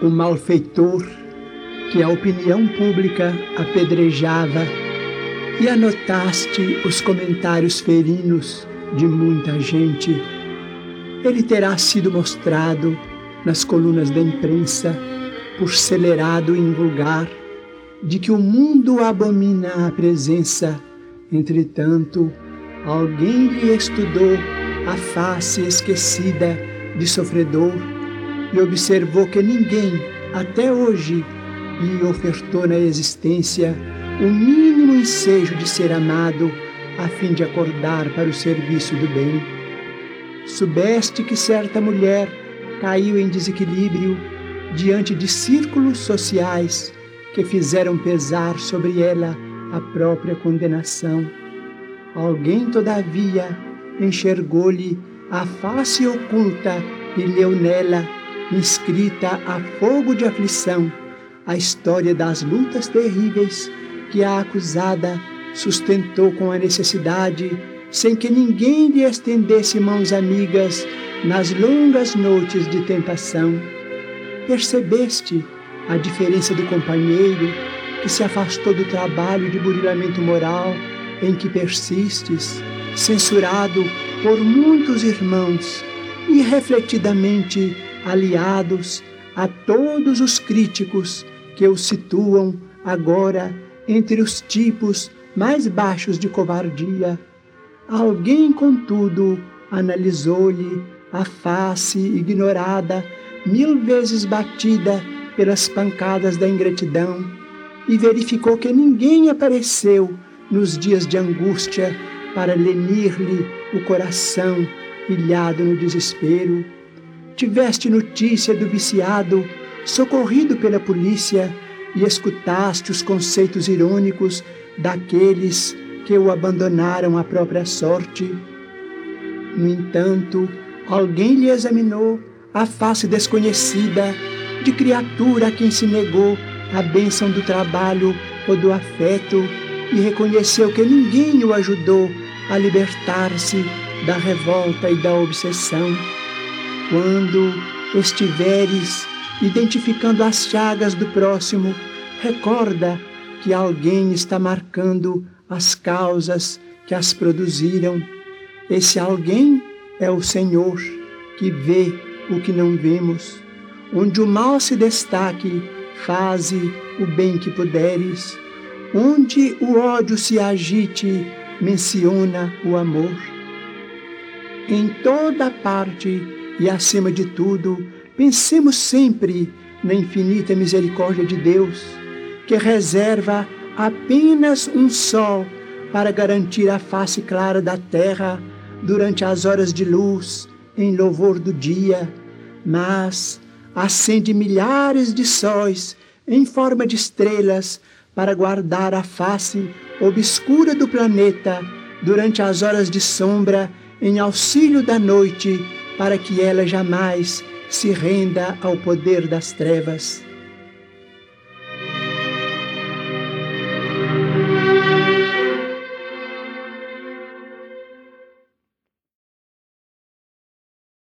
O malfeitor que a opinião pública apedrejava e anotaste os comentários ferinos de muita gente. Ele terá sido mostrado nas colunas da imprensa por celerado em vulgar de que o mundo abomina a presença. Entretanto, alguém lhe estudou a face esquecida de sofredor e observou que ninguém, até hoje, lhe ofertou na existência o mínimo ensejo de ser amado a fim de acordar para o serviço do bem. Soubeste que certa mulher caiu em desequilíbrio diante de círculos sociais que fizeram pesar sobre ela a própria condenação. Alguém, todavia, enxergou-lhe a face oculta e leu nela, inscrita a fogo de aflição, a história das lutas terríveis que a acusada sustentou com a necessidade, sem que ninguém lhe estendesse mãos amigas nas longas noites de tentação. Percebeste a diferença do companheiro que se afastou do trabalho de burilamento moral em que persistes, censurado por muitos irmãos e refletidamente aliados a todos os críticos que o situam agora entre os tipos mais baixos de covardia. Alguém, contudo, analisou-lhe a face ignorada, mil vezes batida pelas pancadas da ingratidão, e verificou que ninguém apareceu nos dias de angústia para lenir-lhe o coração ilhado no desespero. Tiveste notícia do viciado socorrido pela polícia e escutaste os conceitos irônicos daqueles que o abandonaram à própria sorte. No entanto, alguém lhe examinou a face desconhecida de criatura a quem se negou a bênção do trabalho ou do afeto e reconheceu que ninguém o ajudou a libertar-se da revolta e da obsessão. Quando estiveres identificando as chagas do próximo, recorda que alguém está marcando as causas que as produziram. Esse alguém é o Senhor, que vê o que não vemos. Onde o mal se destaque, faze o bem que puderes. Onde o ódio se agite, menciona o amor. Em toda parte e acima de tudo, pensemos sempre na infinita misericórdia de Deus, que reserva apenas um sol para garantir a face clara da terra durante as horas de luz em louvor do dia, mas acende milhares de sóis em forma de estrelas para guardar a face obscura do planeta durante as horas de sombra em auxílio da noite, para que ela jamais se renda ao poder das trevas.